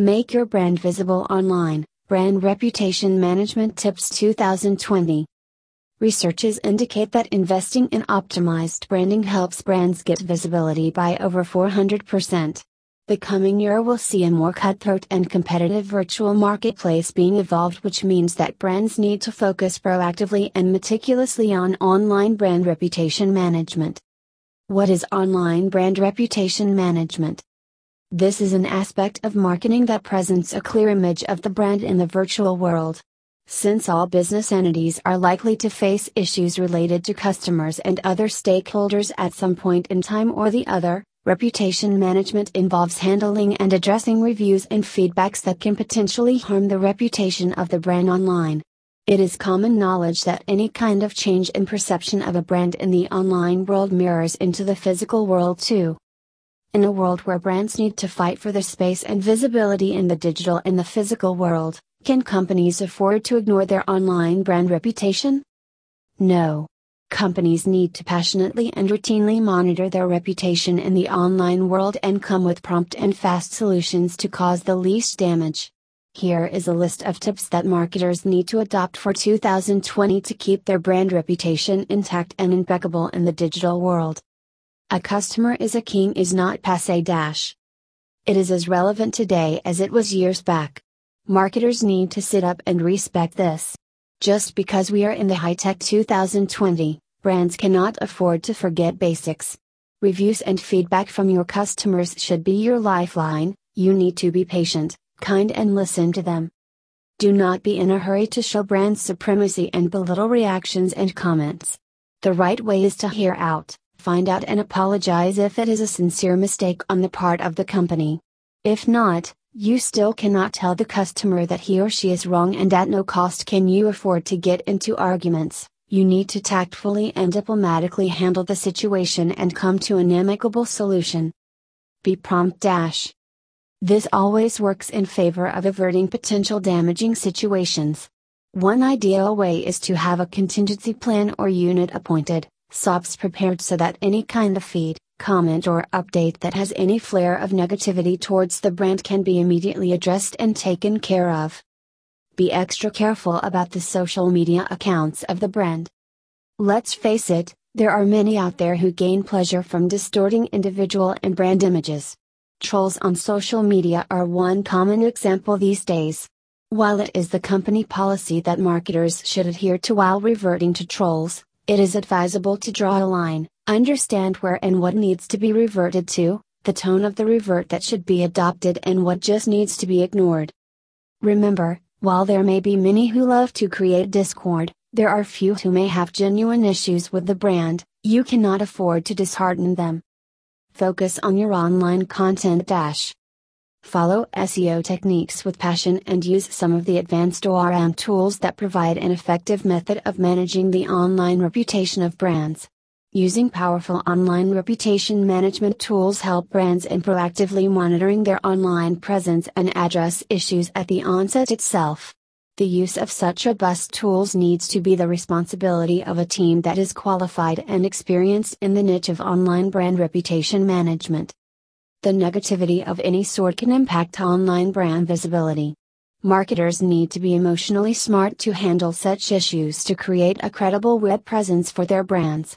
Make your brand visible online. Brand Reputation Management Tips 2020. Researches indicate that investing in optimized branding helps brands get visibility by over 400%. The coming year will see a more cutthroat and competitive virtual marketplace being evolved, which means that brands need to focus proactively and meticulously on online brand reputation management. What is online brand reputation management? This is an aspect of marketing that presents a clear image of the brand in the virtual world. Since all business entities are likely to face issues related to customers and other stakeholders at some point in time or the other, reputation management involves handling and addressing reviews and feedbacks that can potentially harm the reputation of the brand online. It is common knowledge that any kind of change in perception of a brand in the online world mirrors into the physical world too. In a world where brands need to fight for their space and visibility in the digital and the physical world, can companies afford to ignore their online brand reputation? No. Companies need to passionately and routinely monitor their reputation in the online world and come with prompt and fast solutions to cause the least damage. Here is a list of tips that marketers need to adopt for 2020 to keep their brand reputation intact and impeccable in the digital world. A customer is a king is not passe dash. It is as relevant today as it was years back. Marketers need to sit up and respect this. Just because we are in the high tech 2020, brands cannot afford to forget basics. Reviews and feedback from your customers should be your lifeline, you need to be patient, kind and listen to them. Do not be in a hurry to show brand supremacy and belittle reactions and comments. The right way is to hear out, find out and apologize if it is a sincere mistake on the part of the company. If not, you still cannot tell the customer that he or she is wrong and at no cost can you afford to get into arguments. You need to tactfully and diplomatically handle the situation and come to an amicable solution. Be prompt dash. This always works in favor of averting potential damaging situations. One ideal way is to have a contingency plan or unit appointed, SOPs prepared so that any kind of feed, comment or update that has any flare of negativity towards the brand can be immediately addressed and taken care of. Be extra careful about the social media accounts of the brand. Let's face it, there are many out there who gain pleasure from distorting individual and brand images. Trolls on social media are one common example these days. While it is the company policy that marketers should adhere to while reverting to trolls, it is advisable to draw a line, understand where and what needs to be reverted to, the tone of the revert that should be adopted and what just needs to be ignored. Remember, while there may be many who love to create discord, there are few who may have genuine issues with the brand, you cannot afford to dishearten them. Focus on your online content dash. Follow SEO techniques with passion and use some of the advanced ORM tools that provide an effective method of managing the online reputation of brands. Using powerful online reputation management tools help brands in proactively monitoring their online presence and address issues at the onset itself. The use of such robust tools needs to be the responsibility of a team that is qualified and experienced in the niche of online brand reputation management. The negativity of any sort can impact online brand visibility. Marketers need to be emotionally smart to handle such issues to create a credible web presence for their brands.